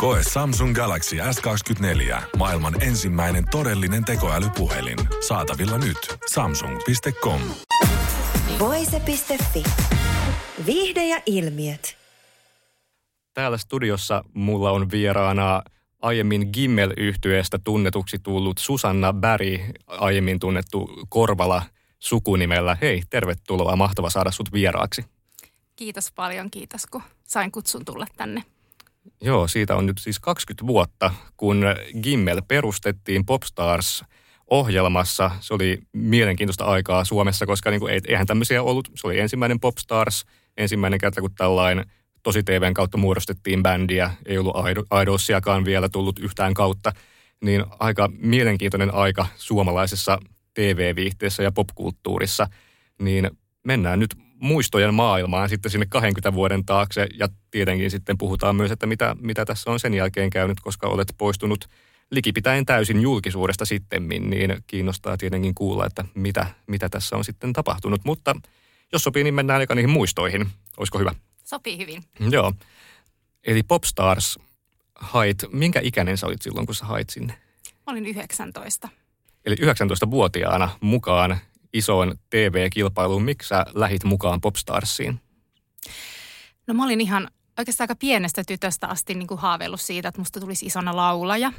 Koe Samsung Galaxy S24. Maailman ensimmäinen todellinen tekoälypuhelin. Saatavilla nyt. Samsung.com. Voise.fi. Viihde ja ilmiöt. Täällä studiossa mulla on vieraana aiemmin gimmel yhtyeestä tunnetuksi tullut Susanna Bäri, aiemmin tunnettu Korvala sukunimellä. Hei, tervetuloa. Mahtava saada sut vieraaksi. Kiitos paljon, kiitos kun sain kutsun tulla tänne. Joo, siitä on nyt siis 20 vuotta, kun Gimmel perustettiin Popstars ohjelmassa. Se oli mielenkiintoista aikaa Suomessa, koska niin kuin, eihän tämmöisiä ollut. Se oli ensimmäinen Popstars, ensimmäinen kerta, kun tällainen tosi TVn kautta muodostettiin bändiä. Ei ollut Idolsiakaan vielä tullut yhtään kautta. Niin aika mielenkiintoinen aika suomalaisessa TV-viihteessä ja popkulttuurissa. Niin mennään nyt muistojen maailmaan sitten sinne 20 vuoden taakse ja tietenkin sitten puhutaan myös, että mitä, mitä tässä on sen jälkeen käynyt, koska olet poistunut likipitäen täysin julkisuudesta sitten, niin kiinnostaa tietenkin kuulla, että mitä, mitä tässä on sitten tapahtunut. Mutta jos sopii, niin mennään eka niihin muistoihin. Olisiko hyvä? Sopii hyvin. Joo. Eli Popstars hait, minkä ikäinen sä olit silloin, kun sä hait sinne? Mä olin 19. Eli 19-vuotiaana mukaan isoon TV-kilpailuun. Miksi sä lähit mukaan Popstarsiin? No mä olin ihan oikeastaan aika pienestä tytöstä asti niin kuin haaveillut siitä, että musta tulisi isona laulaja.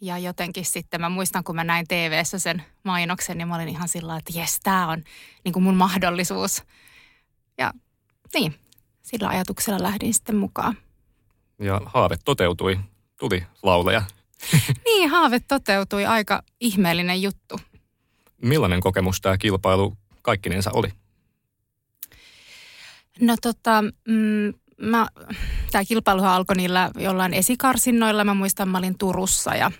Ja jotenkin sitten mä muistan, kun mä näin tv sen mainoksen, niin mä olin ihan sillä että jes, tää on niin kuin mun mahdollisuus. Ja niin, sillä ajatuksella lähdin sitten mukaan. Ja haave toteutui, tuli laulaja. niin, haave toteutui, aika ihmeellinen juttu. Millainen kokemus tämä kilpailu kaikkinensa oli? No tota, mm, mä, tämä kilpailuhan alkoi niillä jollain esikarsinnoilla. Mä muistan, mä olin Turussa ja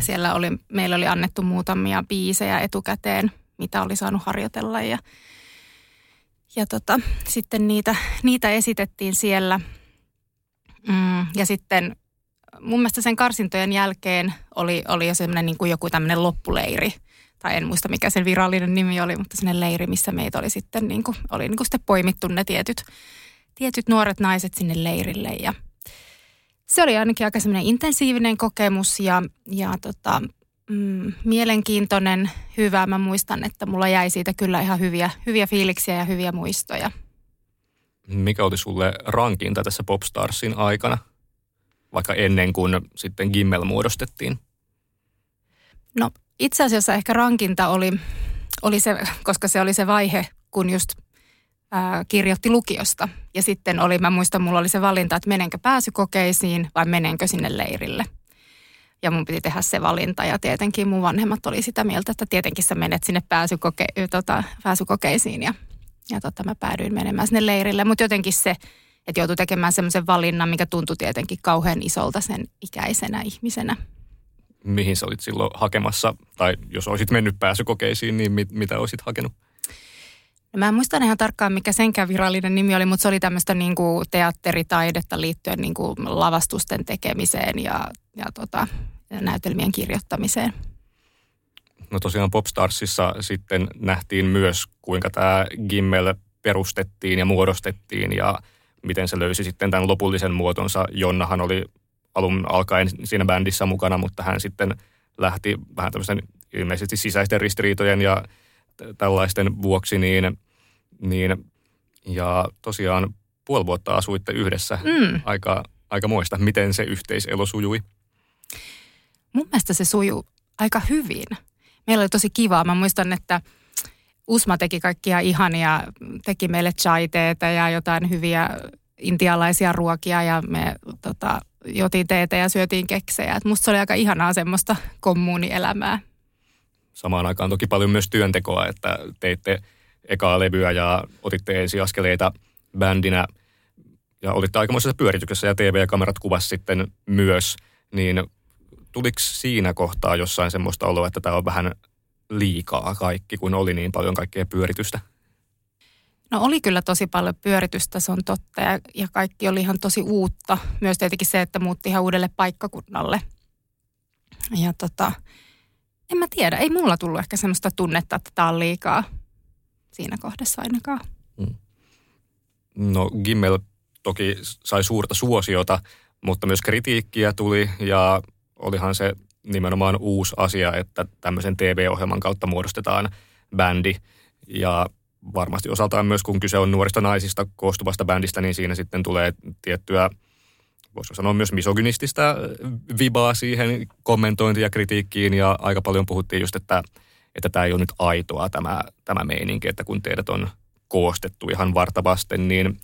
siellä oli, meillä oli annettu muutamia biisejä etukäteen, mitä oli saanut harjoitella ja, ja tota, sitten niitä, niitä esitettiin siellä. Mm, ja sitten mun mielestä sen karsintojen jälkeen oli, oli jo semmoinen niin kuin joku tämmöinen loppuleiri – tai en muista mikä sen virallinen nimi oli, mutta sinne leiri, missä meitä oli sitten, niin kuin, oli niin kuin sitten poimittu ne tietyt, tietyt nuoret naiset sinne leirille ja se oli ainakin aika semmoinen intensiivinen kokemus ja, ja tota, mm, mielenkiintoinen, hyvä. Mä muistan, että mulla jäi siitä kyllä ihan hyviä, hyviä fiiliksiä ja hyviä muistoja. Mikä oli sulle rankinta tässä Popstarsin aikana, vaikka ennen kuin sitten Gimmel muodostettiin? No itse asiassa ehkä rankinta oli, oli se, koska se oli se vaihe, kun just ää, kirjoitti lukiosta. Ja sitten oli, mä muistan, mulla oli se valinta, että menenkö pääsykokeisiin vai menenkö sinne leirille. Ja mun piti tehdä se valinta ja tietenkin mun vanhemmat oli sitä mieltä, että tietenkin sä menet sinne pääsykoke- tota, pääsykokeisiin ja, ja tota, mä päädyin menemään sinne leirille. Mutta jotenkin se, että joutui tekemään semmoisen valinnan, mikä tuntui tietenkin kauhean isolta sen ikäisenä ihmisenä mihin sä olit silloin hakemassa, tai jos olisit mennyt pääsykokeisiin, niin mit, mitä olisit hakenut? No mä en muista ihan tarkkaan, mikä senkään virallinen nimi oli, mutta se oli tämmöistä niin kuin teatteritaidetta liittyen niin kuin lavastusten tekemiseen ja, ja tota, näytelmien kirjoittamiseen. No tosiaan Popstarsissa sitten nähtiin myös, kuinka tämä Gimmel perustettiin ja muodostettiin ja miten se löysi sitten tämän lopullisen muotonsa. Jonnahan oli alun alkaen siinä bändissä mukana, mutta hän sitten lähti vähän tämmöisen ilmeisesti sisäisten ristiriitojen ja tällaisten vuoksi, niin, niin ja tosiaan puoli vuotta asuitte yhdessä. Mm. Aika, aika muista, miten se yhteiselo sujui? Mun mielestä se sujuu aika hyvin. Meillä oli tosi kivaa. Mä muistan, että Usma teki kaikkia ihania, teki meille chaiteita ja jotain hyviä intialaisia ruokia ja me tota, jotiin teetä ja syötiin keksejä. Et musta se oli aika ihanaa semmoista kommunielämää. Samaan aikaan toki paljon myös työntekoa, että teitte ekaa levyä ja otitte ensiaskeleita bändinä ja olitte aikamoisessa pyörityksessä ja TV-kamerat kuvas sitten myös, niin tuliko siinä kohtaa jossain semmoista oloa, että tämä on vähän liikaa kaikki, kun oli niin paljon kaikkea pyöritystä? No oli kyllä tosi paljon pyöritystä, se on totta. Ja, ja kaikki oli ihan tosi uutta. Myös tietenkin se, että muutti ihan uudelle paikkakunnalle. Ja tota, en mä tiedä, ei mulla tullut ehkä semmoista tunnetta, että tämä on liikaa siinä kohdassa ainakaan. Mm. No Gimmel toki sai suurta suosiota, mutta myös kritiikkiä tuli ja olihan se nimenomaan uusi asia, että tämmöisen TV-ohjelman kautta muodostetaan bändi. Ja varmasti osaltaan myös, kun kyse on nuorista naisista koostuvasta bändistä, niin siinä sitten tulee tiettyä, voisiko sanoa myös misogynististä vibaa siihen kommentointiin ja kritiikkiin. Ja aika paljon puhuttiin just, että, että tämä ei ole nyt aitoa tämä, tämä meininki, että kun teidät on koostettu ihan vartavasten, niin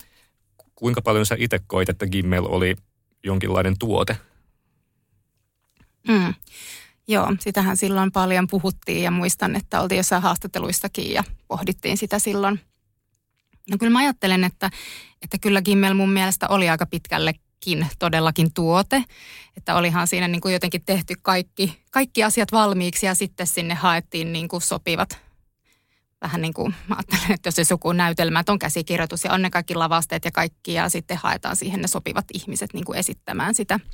kuinka paljon sä itse koit, että Gimmel oli jonkinlainen tuote? Mm. Joo, sitähän silloin paljon puhuttiin ja muistan, että oltiin jossain haastatteluissakin ja pohdittiin sitä silloin. No kyllä mä ajattelen, että, että kyllä Gimmel mun mielestä oli aika pitkällekin todellakin tuote. Että olihan siinä niin kuin jotenkin tehty kaikki, kaikki asiat valmiiksi ja sitten sinne haettiin niin kuin sopivat vähän niin kuin, mä ajattelen, että jos se joku näytelmä, että on käsikirjoitus ja on ne kaikki lavasteet ja kaikki ja sitten haetaan siihen ne sopivat ihmiset niin kuin esittämään sitä –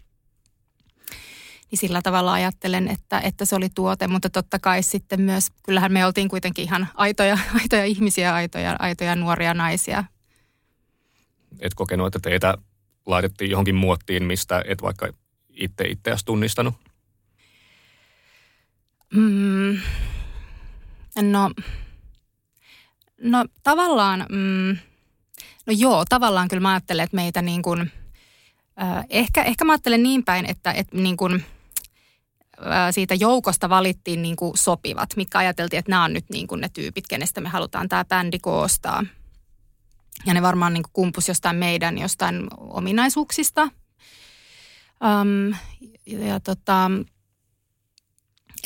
niin sillä tavalla ajattelen, että, että se oli tuote, mutta totta kai sitten myös, kyllähän me oltiin kuitenkin ihan aitoja, aitoja ihmisiä, aitoja, aitoja nuoria naisia. Et kokenut, että teitä laitettiin johonkin muottiin, mistä et vaikka itse itseäsi tunnistanut? Mm, no, no tavallaan, mm, no joo, tavallaan kyllä mä ajattelen, että meitä niin kuin, äh, ehkä, ehkä mä ajattelen niin päin, että, että niin kuin, siitä joukosta valittiin niin kuin sopivat, mitkä ajateltiin, että nämä on nyt niin kuin ne tyypit, kenestä me halutaan tämä bändi koostaa. Ja ne varmaan niin kumpus jostain meidän jostain ominaisuuksista. Um, ja tota,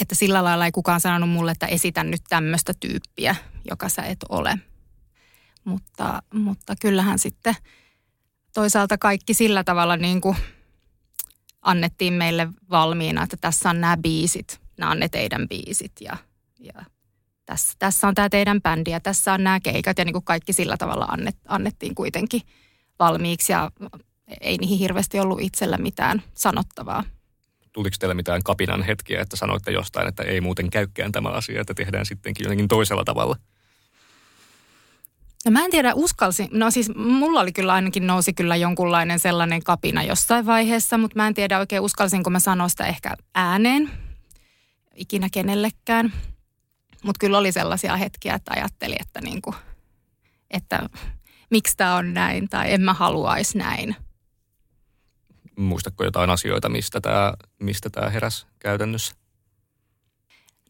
että sillä lailla ei kukaan sanonut mulle, että esitän nyt tämmöistä tyyppiä, joka sä et ole. Mutta, mutta kyllähän sitten toisaalta kaikki sillä tavalla niin kuin – annettiin meille valmiina, että tässä on nämä biisit, nämä on ne teidän biisit ja, ja tässä, tässä on tämä teidän bändi ja tässä on nämä keikat ja niin kuin kaikki sillä tavalla annet, annettiin kuitenkin valmiiksi ja ei niihin hirveästi ollut itsellä mitään sanottavaa. Tuliko teille mitään kapinan hetkiä, että sanoitte jostain, että ei muuten käykään tämä asia, että tehdään sittenkin jotenkin toisella tavalla? No mä en tiedä, uskalsin. No siis mulla oli kyllä ainakin nousi kyllä jonkunlainen sellainen kapina jossain vaiheessa, mutta mä en tiedä oikein uskalsinko mä sanoa sitä ehkä ääneen ikinä kenellekään. Mutta kyllä oli sellaisia hetkiä, että ajattelin, että, niinku, että miksi tämä on näin tai en mä haluaisi näin. Muistatko jotain asioita, mistä tämä mistä tää heräsi käytännössä?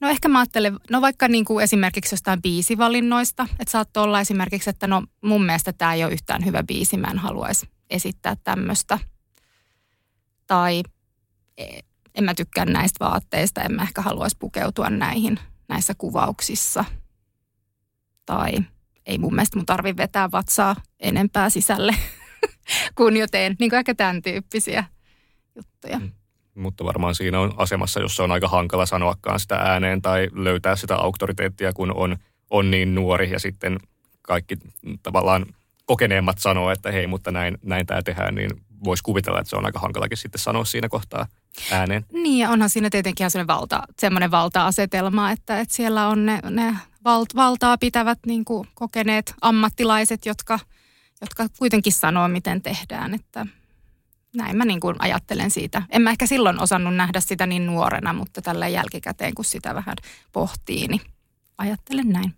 No ehkä mä ajattelen, no vaikka niin kuin esimerkiksi jostain biisivalinnoista, että saattoi olla esimerkiksi, että no mun mielestä tämä ei ole yhtään hyvä biisi, mä en haluaisi esittää tämmöistä. Tai e, en mä tykkää näistä vaatteista, en mä ehkä haluaisi pukeutua näihin näissä kuvauksissa. Tai ei mun mielestä mun tarvi vetää vatsaa enempää sisälle kuin jo teen. Niin kuin ehkä tämän tyyppisiä juttuja. Mm mutta varmaan siinä on asemassa, jossa on aika hankala sanoakaan sitä ääneen tai löytää sitä auktoriteettia, kun on, on niin nuori ja sitten kaikki tavallaan kokeneemmat sanoo, että hei, mutta näin, näin tämä tehdään, niin voisi kuvitella, että se on aika hankalakin sitten sanoa siinä kohtaa ääneen. Niin ja onhan siinä tietenkin sellainen, valta, sellainen valta-asetelma, että, että siellä on ne, ne valt, valtaa pitävät niin kuin kokeneet ammattilaiset, jotka, jotka kuitenkin sanoo, miten tehdään, että näin mä niin kuin ajattelen siitä. En mä ehkä silloin osannut nähdä sitä niin nuorena, mutta tällä jälkikäteen, kun sitä vähän pohtii, niin ajattelen näin.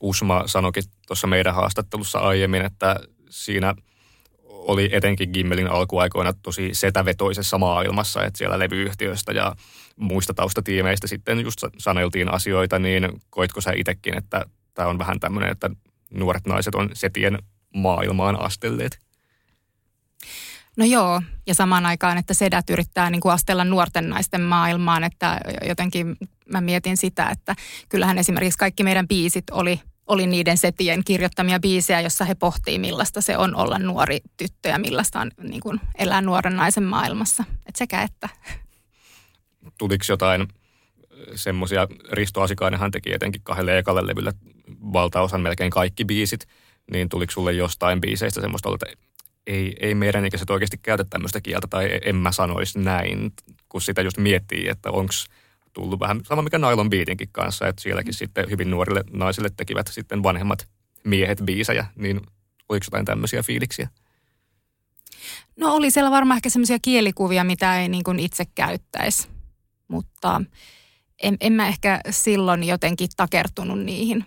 Usma sanoikin tuossa meidän haastattelussa aiemmin, että siinä oli etenkin Gimmelin alkuaikoina tosi setävetoisessa maailmassa, että siellä levyyhtiöistä ja muista taustatiimeistä sitten just saneltiin asioita, niin koitko sä itsekin, että tämä on vähän tämmöinen, että nuoret naiset on setien maailmaan astelleet? No joo, ja samaan aikaan, että sedät yrittää niin kuin astella nuorten naisten maailmaan, että jotenkin mä mietin sitä, että kyllähän esimerkiksi kaikki meidän biisit oli, oli niiden setien kirjoittamia biisejä, jossa he pohtii millaista se on olla nuori tyttö ja millaista on niin kuin elää nuoren naisen maailmassa. Et sekä että. Tuliko jotain semmoisia, Risto Asikainenhan teki etenkin kahdelle ekalle levylle valtaosan melkein kaikki biisit, niin tuliko sulle jostain biiseistä semmoista, että ei, ei meidän ikäiset oikeasti käytä tämmöistä kieltä tai en mä sanoisi näin, kun sitä just miettii, että onko tullut vähän sama mikä Nailon Beatinkin kanssa, että sielläkin sitten hyvin nuorille naisille tekivät sitten vanhemmat miehet biisejä, niin oliko jotain tämmöisiä fiiliksiä? No oli siellä varmaan ehkä semmoisia kielikuvia, mitä ei niin kuin itse käyttäisi, mutta en, en mä ehkä silloin jotenkin takertunut niihin.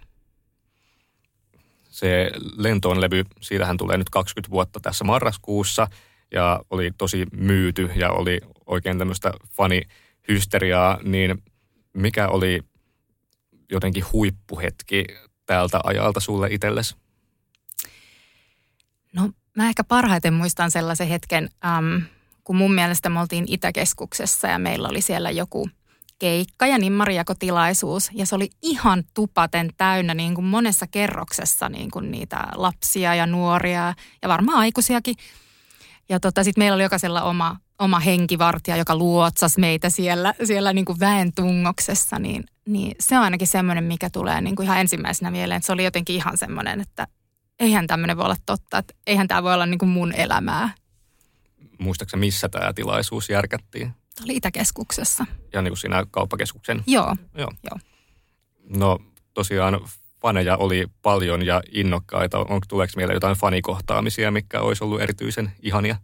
Se lentoon levy, siitähän tulee nyt 20 vuotta tässä marraskuussa. Ja oli tosi myyty ja oli oikein tämmöistä fanihysteriaa, niin mikä oli jotenkin huippuhetki tältä ajalta sulle itsellesi? No mä ehkä parhaiten muistan sellaisen hetken, äm, kun mun mielestä me oltiin Itäkeskuksessa ja meillä oli siellä joku keikka ja nimmarijakotilaisuus. Ja se oli ihan tupaten täynnä niin kuin monessa kerroksessa niin kuin niitä lapsia ja nuoria ja varmaan aikuisiakin. Ja tota, sitten meillä oli jokaisella oma, oma henkivartija, joka luotsasi meitä siellä, siellä niin kuin väen tungoksessa. Niin, niin se on ainakin semmoinen, mikä tulee niin kuin ihan ensimmäisenä mieleen. Että se oli jotenkin ihan semmoinen, että eihän tämmöinen voi olla totta, että eihän tämä voi olla niin kuin mun elämää. Muistaakseni missä tämä tilaisuus järkättiin? Tämä oli Itäkeskuksessa. Ja niin kuin siinä kauppakeskuksen? Joo. Joo. Joo. No tosiaan faneja oli paljon ja innokkaita. Onko tuleeko meille jotain fanikohtaamisia, mikä olisi ollut erityisen ihania?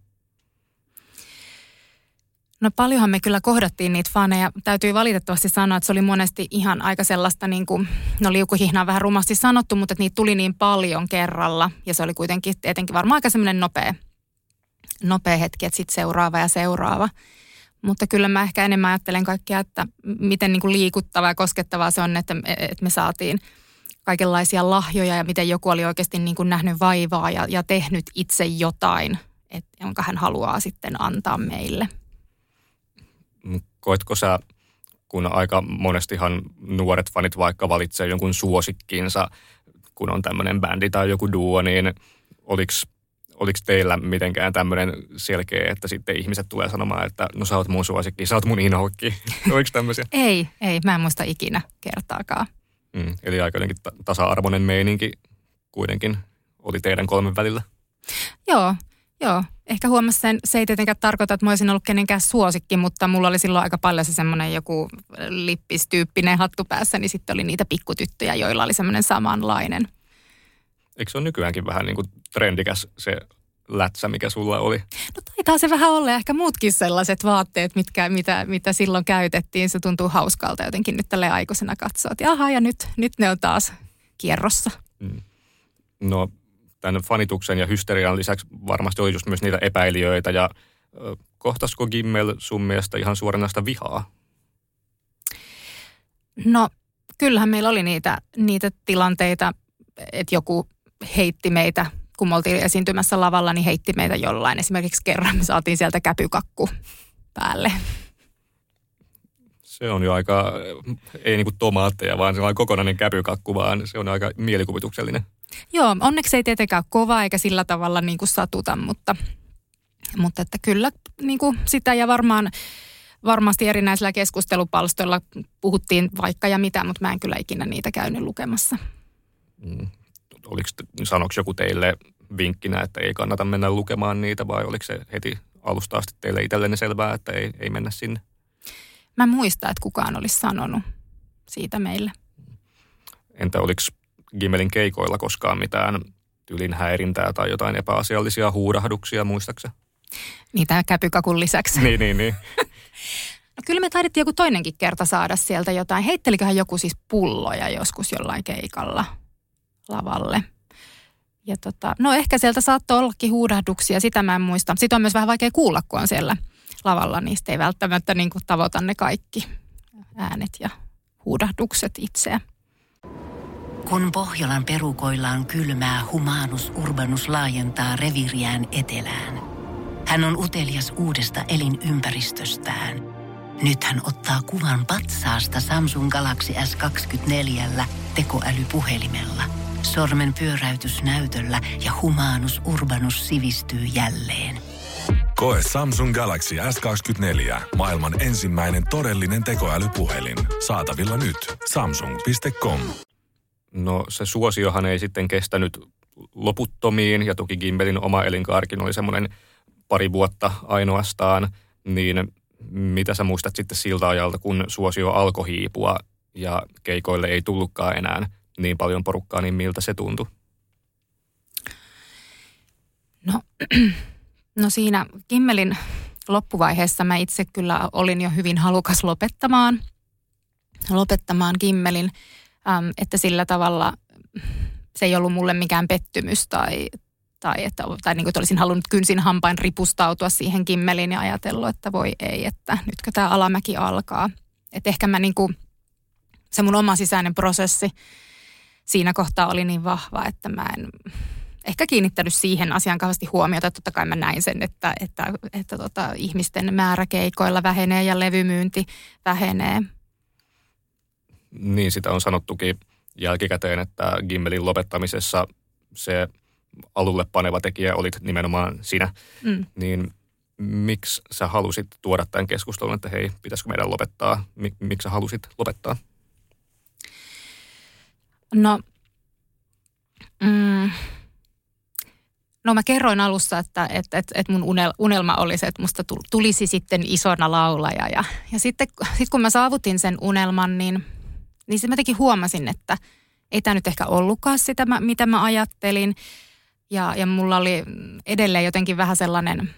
No paljonhan me kyllä kohdattiin niitä faneja. Täytyy valitettavasti sanoa, että se oli monesti ihan aika sellaista, niin kuin, no liukuhihnaa vähän rumasti sanottu, mutta että niitä tuli niin paljon kerralla. Ja se oli kuitenkin tietenkin varmaan aika semmoinen nopea, nopea hetki, että sitten seuraava ja seuraava. Mutta kyllä mä ehkä enemmän ajattelen kaikkea, että miten niin kuin liikuttavaa ja koskettavaa se on, että, että me saatiin kaikenlaisia lahjoja ja miten joku oli oikeasti niin kuin nähnyt vaivaa ja, ja tehnyt itse jotain, että, jonka hän haluaa sitten antaa meille. Koetko sä, kun aika monestihan nuoret fanit vaikka valitsee jonkun suosikkinsa, kun on tämmöinen bändi tai joku duo, niin oliko oliko teillä mitenkään tämmöinen selkeä, että sitten ihmiset tulee sanomaan, että no sä oot mun suosikki, sä oot mun inhokki. Oliko tämmöisiä? ei, ei, mä en muista ikinä kertaakaan. Mm, eli aika jotenkin tasa-arvoinen meininki kuitenkin oli teidän kolmen välillä. Joo, Joo, ehkä huomasin sen, se ei tietenkään tarkoita, että mä olisin ollut kenenkään suosikki, mutta mulla oli silloin aika paljon se semmoinen joku lippistyyppinen hattu päässä, niin sitten oli niitä pikkutyttöjä, joilla oli semmoinen samanlainen. Eikö se ole nykyäänkin vähän niin kuin trendikäs se lätsä, mikä sulla oli? No taitaa se vähän olla ehkä muutkin sellaiset vaatteet, mitkä, mitä, mitä silloin käytettiin. Se tuntuu hauskalta jotenkin nyt tälle aikuisena katsoa, että aha ja nyt, nyt ne on taas kierrossa. Mm. No tämän fanituksen ja hysterian lisäksi varmasti oli just myös niitä epäilijöitä ja kohtasko Gimmel sun mielestä ihan suoranaista vihaa? No kyllähän meillä oli niitä, niitä tilanteita, että joku heitti meitä, kun me oltiin esiintymässä lavalla, niin heitti meitä jollain. Esimerkiksi kerran me saatiin sieltä käpykakku päälle. Se on jo aika, ei niin kuin tomaatteja, vaan se on kokonainen käpykakku, vaan se on aika mielikuvituksellinen. Joo, onneksi ei tietenkään kova eikä sillä tavalla niin kuin satuta, mutta, mutta että kyllä niin kuin sitä ja varmaan varmasti erinäisillä keskustelupalstoilla puhuttiin vaikka ja mitä, mutta mä en kyllä ikinä niitä käynyt lukemassa. Mm. Oliko, sanoiko joku teille vinkkinä, että ei kannata mennä lukemaan niitä vai oliko se heti alusta asti teille itsellenne selvää, että ei, ei mennä sinne? Mä muistan, että kukaan olisi sanonut siitä meille. Entä oliko Gimmelin keikoilla koskaan mitään tylin häirintää tai jotain epäasiallisia huudahduksia, muistaaksä? Niitä käpykakun lisäksi. niin, niin, niin. no kyllä me taidettiin joku toinenkin kerta saada sieltä jotain. Heitteliköhän joku siis pulloja joskus jollain keikalla lavalle. Ja tota, no ehkä sieltä saattoi ollakin huudahduksia, sitä mä en muista. Sitä on myös vähän vaikea kuulla, kun on siellä lavalla. Niistä ei välttämättä niin kuin tavoita ne kaikki äänet ja huudahdukset itseä. Kun Pohjolan perukoillaan kylmää, humanus urbanus laajentaa reviriään etelään. Hän on utelias uudesta elinympäristöstään. Nyt hän ottaa kuvan patsaasta Samsung Galaxy S24 tekoälypuhelimella. Sormen pyöräytys näytöllä ja humanus urbanus sivistyy jälleen. Koe Samsung Galaxy S24. Maailman ensimmäinen todellinen tekoälypuhelin. Saatavilla nyt. Samsung.com. No se suosiohan ei sitten kestänyt loputtomiin ja toki Gimbelin oma elinkaarkin oli semmoinen pari vuotta ainoastaan, niin mitä sä muistat sitten siltä ajalta, kun suosio alkoi hiipua ja keikoille ei tullutkaan enää niin paljon porukkaa, niin miltä se tuntui? No, no siinä Kimmelin loppuvaiheessa mä itse kyllä olin jo hyvin halukas lopettamaan, lopettamaan Kimmelin, äm, että sillä tavalla se ei ollut mulle mikään pettymys tai, tai, että, tai niin kuin, että olisin halunnut kynsin hampain ripustautua siihen Kimmeliin ja ajatellut, että voi ei, että nytkö tämä alamäki alkaa. Että ehkä mä niin kuin, se mun oma sisäinen prosessi siinä kohtaa oli niin vahva, että mä en ehkä kiinnittänyt siihen asiaan kauheasti huomiota. Totta kai mä näin sen, että, että, että tota, ihmisten määrä keikoilla vähenee ja levymyynti vähenee. Niin, sitä on sanottukin jälkikäteen, että Gimmelin lopettamisessa se alulle paneva tekijä olit nimenomaan sinä. Mm. Niin miksi sä halusit tuoda tämän keskustelun, että hei, pitäisikö meidän lopettaa? Miksi sä halusit lopettaa? No, mm, no mä kerroin alussa, että, että, että, että mun unelma oli se, että musta tulisi sitten isona laulaja. Ja, ja sitten sit kun mä saavutin sen unelman, niin, niin sitten mä tekin huomasin, että ei tämä nyt ehkä ollutkaan sitä, mitä mä ajattelin. Ja, ja mulla oli edelleen jotenkin vähän sellainen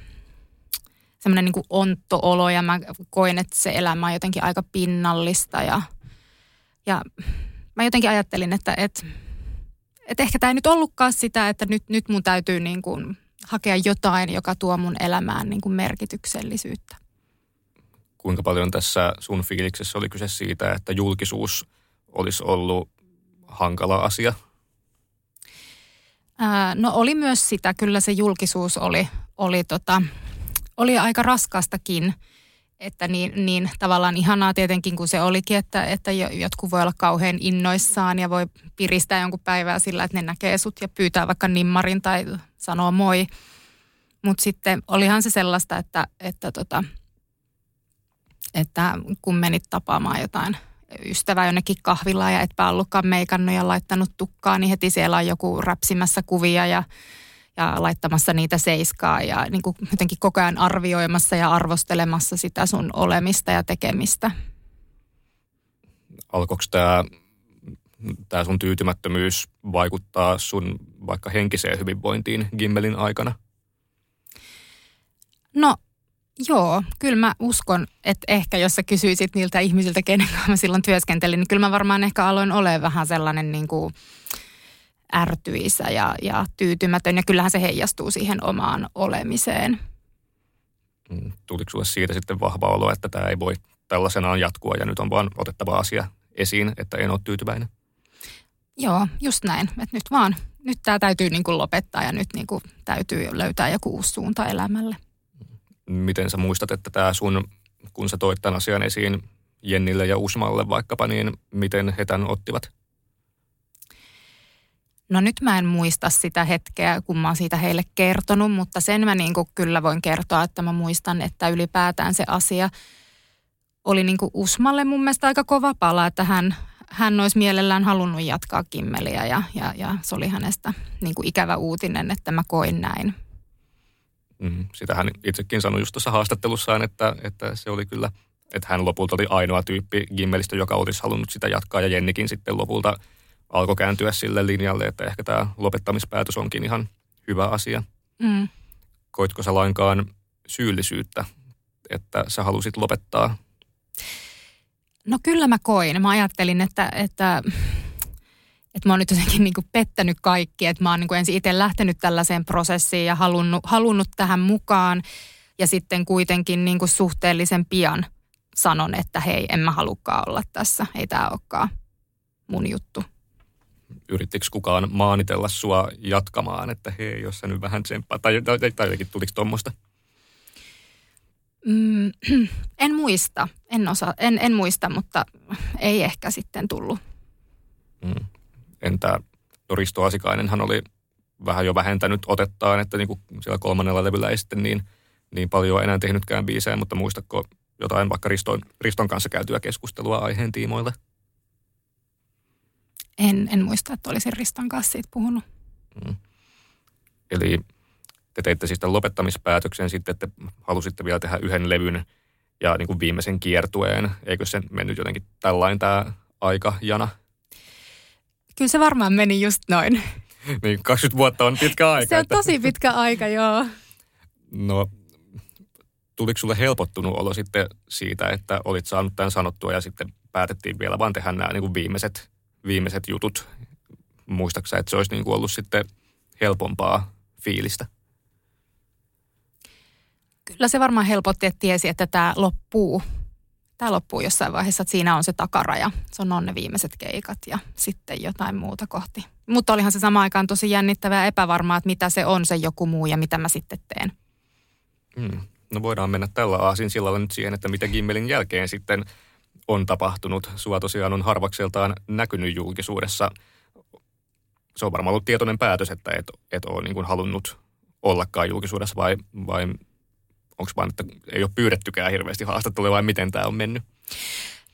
semmoinen niin ontto-olo ja mä koin, että se elämä on jotenkin aika pinnallista ja, ja mä jotenkin ajattelin, että, että, että ehkä tämä ei nyt ollutkaan sitä, että nyt, nyt mun täytyy niin kuin hakea jotain, joka tuo mun elämään niin kuin merkityksellisyyttä. Kuinka paljon tässä sun fiiliksessä oli kyse siitä, että julkisuus olisi ollut hankala asia? Ää, no oli myös sitä, kyllä se julkisuus oli, oli, tota, oli aika raskastakin – että niin, niin tavallaan ihanaa tietenkin kuin se olikin, että, että jotkut voi olla kauhean innoissaan ja voi piristää jonkun päivää sillä, että ne näkee sut ja pyytää vaikka nimmarin tai sanoo moi. Mutta sitten olihan se sellaista, että, että, tota, että kun menit tapaamaan jotain ystävää jonnekin kahvilla ja etpä ollutkaan meikannut ja laittanut tukkaa, niin heti siellä on joku räpsimässä kuvia ja ja laittamassa niitä seiskaa ja niin kuin jotenkin koko ajan arvioimassa ja arvostelemassa sitä sun olemista ja tekemistä. Alkoiko tämä, tämä sun tyytymättömyys vaikuttaa sun vaikka henkiseen hyvinvointiin Gimmelin aikana? No joo, kyllä mä uskon, että ehkä jos sä kysyisit niiltä ihmisiltä, kenen kanssa mä silloin työskentelin, niin kyllä mä varmaan ehkä aloin olemaan vähän sellainen niin kuin, ärtyisä ja, ja tyytymätön ja kyllähän se heijastuu siihen omaan olemiseen. Mm, tuliko sinulle siitä sitten vahva olo, että tämä ei voi tällaisenaan jatkua ja nyt on vaan otettava asia esiin, että en ole tyytyväinen? Joo, just näin. Että nyt vaan, nyt tämä täytyy niin kuin lopettaa ja nyt niin kuin täytyy löytää joku uusi suunta elämälle. Miten sä muistat, että tämä sun, kun sä toit tämän asian esiin Jennille ja Usmalle vaikkapa, niin miten he tämän ottivat? No nyt mä en muista sitä hetkeä, kun mä oon siitä heille kertonut, mutta sen mä niin kuin kyllä voin kertoa, että mä muistan, että ylipäätään se asia oli niin kuin Usmalle mun mielestä aika kova pala, että hän, hän olisi mielellään halunnut jatkaa kimmeliä ja, ja, ja se oli hänestä niin kuin ikävä uutinen, että mä koin näin. Mm, sitä hän itsekin sanoi just tuossa haastattelussaan, että, että se oli kyllä, että hän lopulta oli ainoa tyyppi Gimmelistä, joka olisi halunnut sitä jatkaa ja Jennikin sitten lopulta – alkoi kääntyä sille linjalle, että ehkä tämä lopettamispäätös onkin ihan hyvä asia. Mm. Koitko sä lainkaan syyllisyyttä, että sä halusit lopettaa? No kyllä mä koin. Mä ajattelin, että, että, että mä oon nyt jotenkin niin pettänyt kaikki, että mä oon niin ensin itse lähtenyt tällaiseen prosessiin ja halunnut, halunnut tähän mukaan ja sitten kuitenkin niin suhteellisen pian sanon, että hei, en mä halukkaan olla tässä, ei tämä olekaan mun juttu yrittikö kukaan maanitella sua jatkamaan, että hei, jos sä nyt vähän tsemppaa, tai, tai, tai jotenkin tuliko tuommoista? Mm, en muista, en, osa, en, en muista, mutta ei ehkä sitten tullut. Mm. Entä Risto Asikainenhan oli vähän jo vähentänyt otettaan, että niin kuin siellä kolmannella levyllä ei sitten niin niin paljon enää tehnytkään biisejä, mutta muistatko jotain vaikka Riston, Riston kanssa käytyä keskustelua aiheen tiimoilta? En, en muista, että olisin Riston kanssa siitä puhunut. Mm. Eli te teitte siis tämän lopettamispäätöksen sitten, että halusitte vielä tehdä yhden levyn ja niin kuin viimeisen kiertueen. Eikö se mennyt jotenkin tällainen tämä aikajana? Kyllä se varmaan meni just noin. niin, 20 vuotta on pitkä aika. Se on että... tosi pitkä aika, joo. No, tuliko sulle helpottunut olo sitten siitä, että olit saanut tämän sanottua ja sitten päätettiin vielä vaan tehdä nämä niin kuin viimeiset, viimeiset jutut? Muistaaksä, että se olisi niin kuin ollut sitten helpompaa fiilistä? Kyllä se varmaan helpotti, että tiesi, että tämä loppuu. Tämä loppuu jossain vaiheessa, että siinä on se takaraja. Se on, ne viimeiset keikat ja sitten jotain muuta kohti. Mutta olihan se sama aikaan tosi jännittävää ja epävarmaa, että mitä se on se joku muu ja mitä mä sitten teen. Hmm. No voidaan mennä tällä aasin sillalla nyt siihen, että mitä Gimmelin jälkeen sitten on tapahtunut. Sua tosiaan on harvakseltaan näkynyt julkisuudessa. Se on varmaan ollut tietoinen päätös, että et, et ole niin halunnut ollakaan julkisuudessa vai, vai onko vaan, että ei ole pyydettykään hirveästi haastattelua vai miten tämä on mennyt?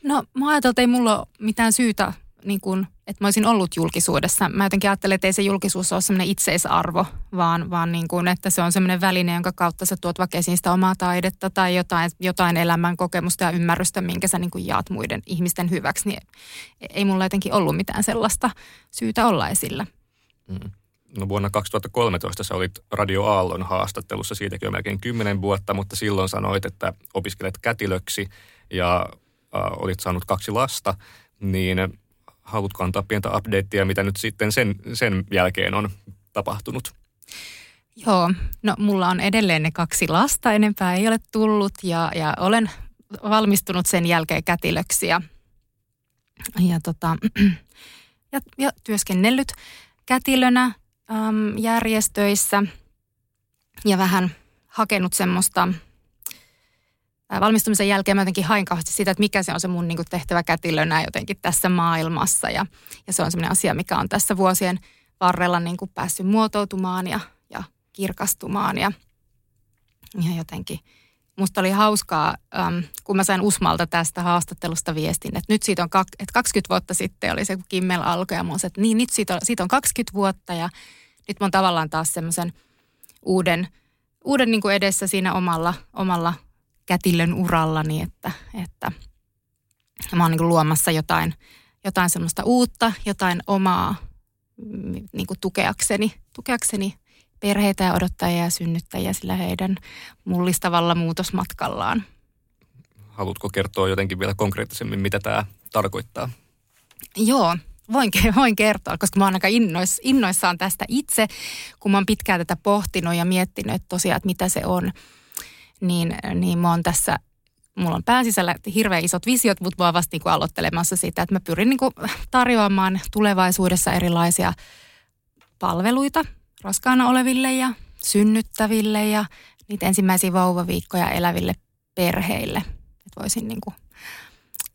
No mä ajattelin, että ei mulla ole mitään syytä, niin kun, että mä olisin ollut julkisuudessa. Mä jotenkin ajattelen, että ei se julkisuus ole semmoinen itseisarvo, vaan, vaan niin kun, että se on semmoinen väline, jonka kautta sä tuot vaikka esiin sitä omaa taidetta tai jotain, jotain elämän kokemusta ja ymmärrystä, minkä sä niin kun jaat muiden ihmisten hyväksi. Niin ei mulla jotenkin ollut mitään sellaista syytä olla esillä. Mm. No vuonna 2013 sä olit Radio Aallon haastattelussa, siitäkin on melkein kymmenen vuotta, mutta silloin sanoit, että opiskelet kätilöksi ja äh, olit saanut kaksi lasta, niin haluatko antaa pientä updatea, mitä nyt sitten sen, sen jälkeen on tapahtunut? Joo, no mulla on edelleen ne kaksi lasta, enempää ei ole tullut ja, ja olen valmistunut sen jälkeen kätilöksi ja, ja, tota, ja, ja työskennellyt kätilönä äm, järjestöissä ja vähän hakenut semmoista valmistumisen jälkeen mä jotenkin hain kauheasti sitä, että mikä se on se mun niin kuin tehtävä kätilönä jotenkin tässä maailmassa. Ja, ja se on semmoinen asia, mikä on tässä vuosien varrella niin kuin päässyt muotoutumaan ja, ja kirkastumaan. Ja, ja jotenkin musta oli hauskaa, äm, kun mä sain Usmalta tästä haastattelusta viestin, että nyt siitä on kak, että 20 vuotta sitten oli se, kun Kimmel alkoi ja mun että niin nyt siitä on, siitä on 20 vuotta ja nyt mä oon tavallaan taas semmoisen uuden, uuden niin kuin edessä siinä omalla, omalla kätilön urallani, että, että mä oon niin luomassa jotain, jotain semmoista uutta, jotain omaa niin kuin tukeakseni, tukeakseni perheitä ja odottajia ja synnyttäjiä sillä heidän mullistavalla muutosmatkallaan. Haluatko kertoa jotenkin vielä konkreettisemmin, mitä tämä tarkoittaa? Joo, voin, voin kertoa, koska mä oon aika innois, innoissaan tästä itse, kun mä oon pitkään tätä pohtinut ja miettinyt että tosiaan, että mitä se on. Niin, niin mä oon tässä, mulla on pääsisällä hirveän isot visiot, mutta oon vasta niin aloittelemassa sitä, että mä pyrin niin tarjoamaan tulevaisuudessa erilaisia palveluita raskaana oleville ja synnyttäville ja niitä ensimmäisiä vauvaviikkoja eläville perheille. Että voisin niin kuin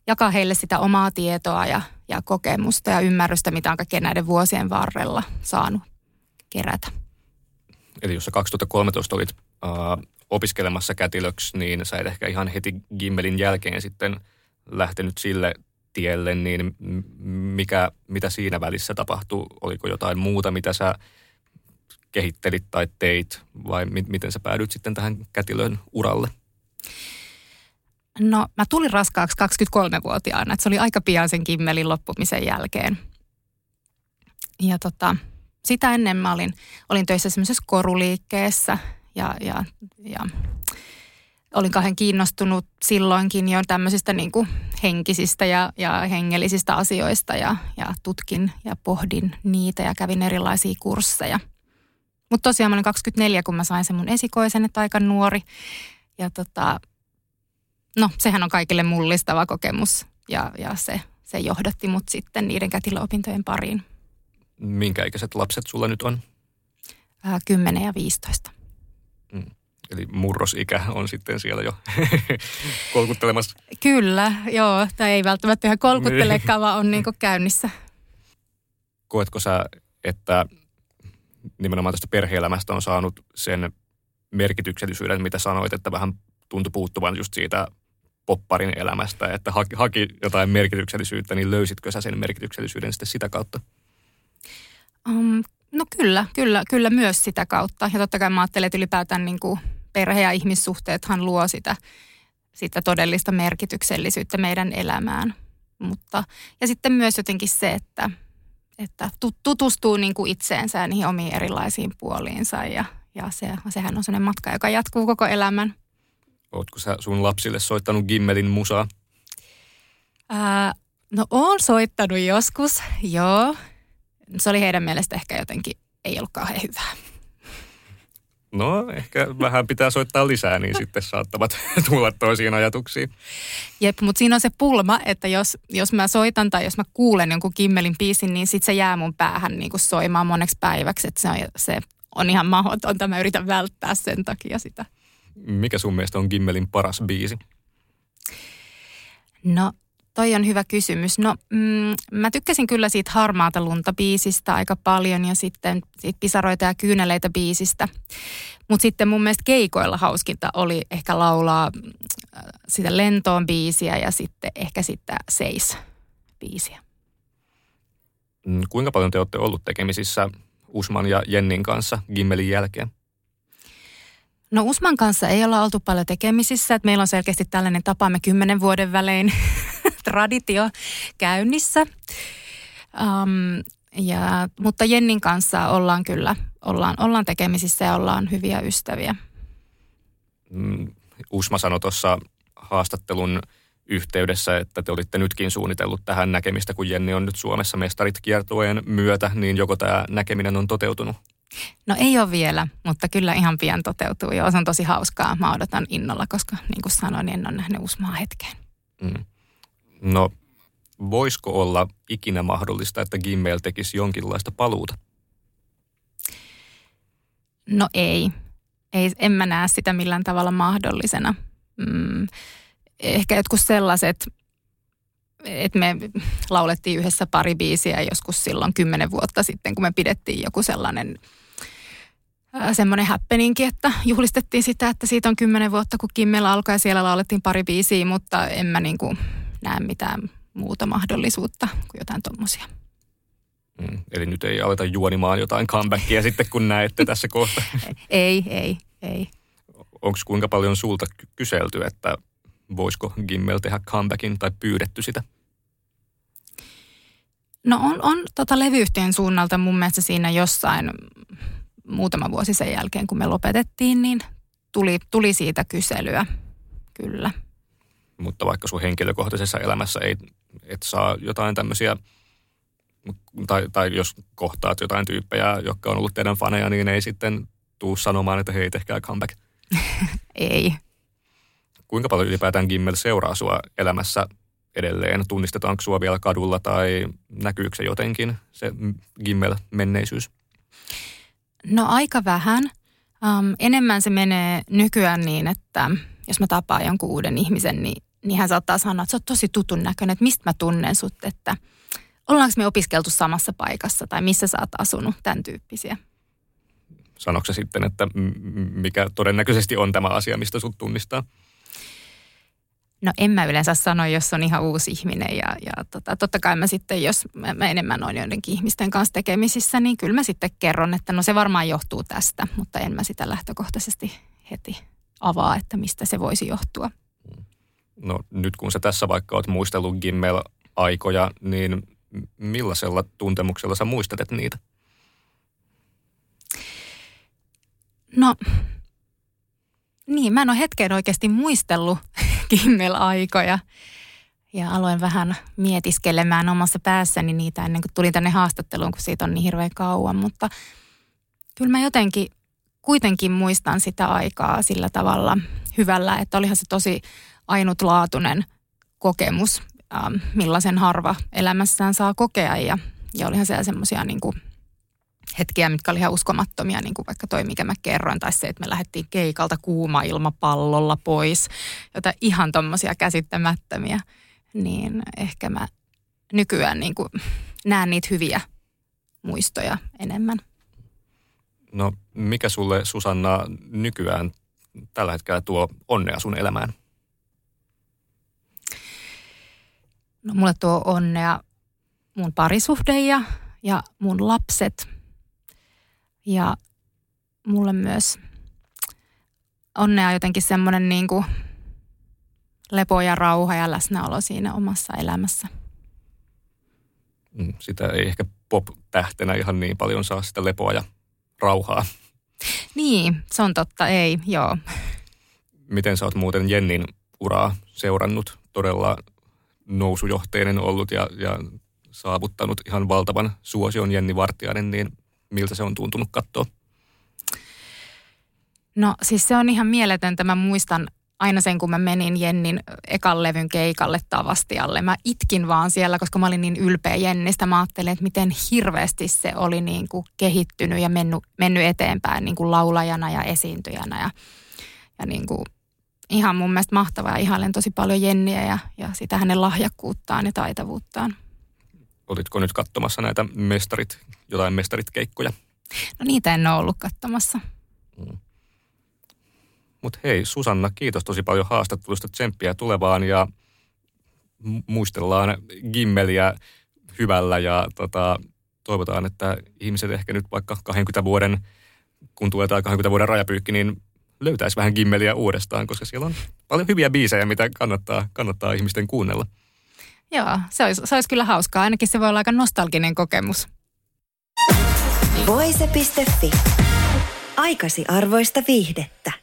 jakaa heille sitä omaa tietoa ja, ja kokemusta ja ymmärrystä, mitä on kaikkien näiden vuosien varrella saanut kerätä. Eli jos sä 2013 olit äh, opiskelemassa kätilöksi, niin sä et ehkä ihan heti Gimmelin jälkeen sitten lähtenyt sille tielle, niin mikä, mitä siinä välissä tapahtui? Oliko jotain muuta, mitä sä kehittelit tai teit vai mi- miten sä päädyit sitten tähän kätilön uralle? No mä tulin raskaaksi 23-vuotiaana, että se oli aika pian sen kimmelin loppumisen jälkeen. Ja tota, sitä ennen mä olin, olin töissä semmoisessa koruliikkeessä ja, ja, ja olin kahden kiinnostunut silloinkin jo tämmöisistä niin kuin henkisistä ja, ja hengellisistä asioista ja, ja tutkin ja pohdin niitä ja kävin erilaisia kursseja. Mutta tosiaan mä olin 24, kun mä sain sen mun esikoisen, että aika nuori. Ja tota, no sehän on kaikille mullistava kokemus ja, ja se, se johdatti mut sitten niiden kätilöopintojen pariin. Minkä ikäiset lapset sulla nyt on? Äh, 10 ja 15. Mm. Eli murrosikä on sitten siellä jo kolkuttelemassa. Kyllä, joo. Tai ei välttämättä ihan kolkuttelekaan, vaan on niin käynnissä. Koetko sä, että nimenomaan tästä perheelämästä on saanut sen merkityksellisyyden, mitä sanoit, että vähän tuntui puuttuvan just siitä popparin elämästä, että haki, haki jotain merkityksellisyyttä, niin löysitkö sä sen merkityksellisyyden sitten sitä kautta? Um, no kyllä, kyllä, kyllä myös sitä kautta. Ja totta kai mä ajattelen, että ylipäätään niin kuin perhe- ja ihmissuhteethan luo sitä, sitä todellista merkityksellisyyttä meidän elämään. Mutta, ja sitten myös jotenkin se, että, että tutustuu niin kuin itseensä ja niihin omiin erilaisiin puoliinsa ja, ja se, sehän on sellainen matka, joka jatkuu koko elämän. Ootko sä sun lapsille soittanut Gimmelin musaa? Ää, no oon soittanut joskus, joo. Se oli heidän mielestä ehkä jotenkin, ei ollut kauhean hyvää. No, ehkä vähän pitää soittaa lisää, niin sitten saattavat tulla toisiin ajatuksiin. Jep, mutta siinä on se pulma, että jos, jos mä soitan tai jos mä kuulen jonkun Kimmelin biisin, niin sitten se jää mun päähän niin kuin soimaan moneksi päiväksi. Että se on, se on ihan mahdotonta. Mä yritän välttää sen takia sitä. Mikä sun mielestä on Gimmelin paras biisi? No, toi on hyvä kysymys. No, mm, mä tykkäsin kyllä siitä Harmaata lunta biisistä aika paljon ja sitten siitä Pisaroita ja kyyneleitä biisistä. Mutta sitten mun mielestä keikoilla hauskinta oli ehkä laulaa äh, sitä lentoon biisiä ja sitten ehkä sitä seis biisiä. Mm, kuinka paljon te olette ollut tekemisissä Usman ja Jennin kanssa Gimmelin jälkeen? No Usman kanssa ei olla oltu paljon tekemisissä. Että meillä on selkeästi tällainen tapaamme kymmenen vuoden välein traditio käynnissä. Um, ja, mutta Jennin kanssa ollaan kyllä, ollaan, ollaan tekemisissä ja ollaan hyviä ystäviä. Mm, Usma sanoi tuossa haastattelun yhteydessä, että te olitte nytkin suunnitellut tähän näkemistä, kun Jenni on nyt Suomessa mestarit kiertueen myötä, niin joko tämä näkeminen on toteutunut? No ei ole vielä, mutta kyllä ihan pian toteutuu. Joo, se on tosi hauskaa. Mä odotan innolla, koska niin kuin sanoin, en ole nähnyt Usmaa hetkeen. Mm. No, voisiko olla ikinä mahdollista, että Gimmel tekisi jonkinlaista paluuta? No ei. ei en mä näe sitä millään tavalla mahdollisena. Mm, ehkä jotkut sellaiset, että me laulettiin yhdessä pari biisiä joskus silloin kymmenen vuotta sitten, kun me pidettiin joku sellainen semmoinen happeninki, että juhlistettiin sitä, että siitä on kymmenen vuotta, kun Kimmel alkoi ja siellä laulettiin pari biisiä, mutta en mä niin kuin näe mitään muuta mahdollisuutta kuin jotain tuommoisia. Mm, eli nyt ei aleta juonimaan jotain comebackia sitten, kun näette tässä kohta. ei, ei, ei. Onko kuinka paljon sulta kyselty, että voisiko Gimmel tehdä comebackin tai pyydetty sitä? No on, on tota levyyhtiön suunnalta mun mielestä siinä jossain muutama vuosi sen jälkeen, kun me lopetettiin, niin tuli, tuli siitä kyselyä, kyllä. Mutta vaikka sun henkilökohtaisessa elämässä ei et saa jotain tämmöisiä, tai, tai jos kohtaat jotain tyyppejä, jotka on ollut teidän faneja, niin ei sitten tuu sanomaan, että hei, tehkää comeback. ei. Kuinka paljon ylipäätään Gimmel seuraa sua elämässä edelleen? Tunnistetaanko sua vielä kadulla tai näkyykö se jotenkin, se Gimmel-menneisyys? No aika vähän. Um, enemmän se menee nykyään niin, että jos mä tapaan jonkun uuden ihmisen, niin, niin hän saattaa sanoa, että sä oot tosi tutun näköinen, että mistä mä tunnen sut, että ollaanko me opiskeltu samassa paikassa tai missä sä oot asunut, tämän tyyppisiä. Sanoiko sitten, että mikä todennäköisesti on tämä asia, mistä sut tunnistaa? No en mä yleensä sano, jos on ihan uusi ihminen ja, ja tota, totta kai mä sitten, jos mä, mä enemmän olen joidenkin ihmisten kanssa tekemisissä, niin kyllä mä sitten kerron, että no se varmaan johtuu tästä, mutta en mä sitä lähtökohtaisesti heti avaa, että mistä se voisi johtua. No nyt kun sä tässä vaikka oot muistellut Gimmel-aikoja, niin millaisella tuntemuksella sä muistelet niitä? No, niin, mä en ole hetken oikeasti muistellut Kimmel-aikoja. Ja aloin vähän mietiskelemään omassa päässäni niitä ennen kuin tulin tänne haastatteluun, kun siitä on niin hirveän kauan. Mutta kyllä mä jotenkin kuitenkin muistan sitä aikaa sillä tavalla hyvällä, että olihan se tosi ainutlaatuinen kokemus, ähm, millaisen harva elämässään saa kokea. Ja, ja olihan siellä semmoisia niin hetkiä, mitkä oli ihan uskomattomia, niin kuin vaikka toi, mikä mä kerroin, tai se, että me lähdettiin keikalta kuuma ilmapallolla pois, jota ihan tommosia käsittämättömiä, niin ehkä mä nykyään niin kuin näen niitä hyviä muistoja enemmän. No mikä sulle Susanna nykyään tällä hetkellä tuo onnea sun elämään? No mulle tuo onnea mun parisuhde ja, ja mun lapset. Ja mulle myös onnea jotenkin semmoinen niin kuin lepo ja rauha ja läsnäolo siinä omassa elämässä. Mm, sitä ei ehkä pop-tähtenä ihan niin paljon saa sitä lepoa ja rauhaa. Niin, se on totta, ei, joo. Miten sä oot muuten Jennin uraa seurannut? Todella nousujohteinen ollut ja, ja saavuttanut ihan valtavan suosion Jenni Vartiainen, niin miltä se on tuntunut katsoa? No siis se on ihan mieletöntä. Mä muistan aina sen, kun mä menin Jennin ekan levyn keikalle Tavastialle. Mä itkin vaan siellä, koska mä olin niin ylpeä Jennistä. Mä ajattelin, että miten hirveästi se oli niin kuin kehittynyt ja mennyt, mennyt eteenpäin niin kuin laulajana ja esiintyjänä. Ja, ja niin kuin ihan mun mielestä mahtavaa ja ihailen tosi paljon Jenniä ja, ja sitä hänen lahjakkuuttaan ja taitavuuttaan. Olitko nyt katsomassa näitä mestarit, jotain mestarit-keikkoja? No niitä en ole ollut katsomassa. Mm. Mutta hei Susanna, kiitos tosi paljon haastattelusta tsemppiä tulevaan ja muistellaan Gimmeliä hyvällä ja tota, toivotaan, että ihmiset ehkä nyt vaikka 20 vuoden, kun tulee tämä 20 vuoden rajapyykki, niin löytäisi vähän Gimmeliä uudestaan, koska siellä on paljon hyviä biisejä, mitä kannattaa, kannattaa ihmisten kuunnella. Joo, se olisi, se olisi kyllä hauskaa. Ainakin se voi olla aika nostalginen kokemus. Voise.fi. Aikasi arvoista viihdettä.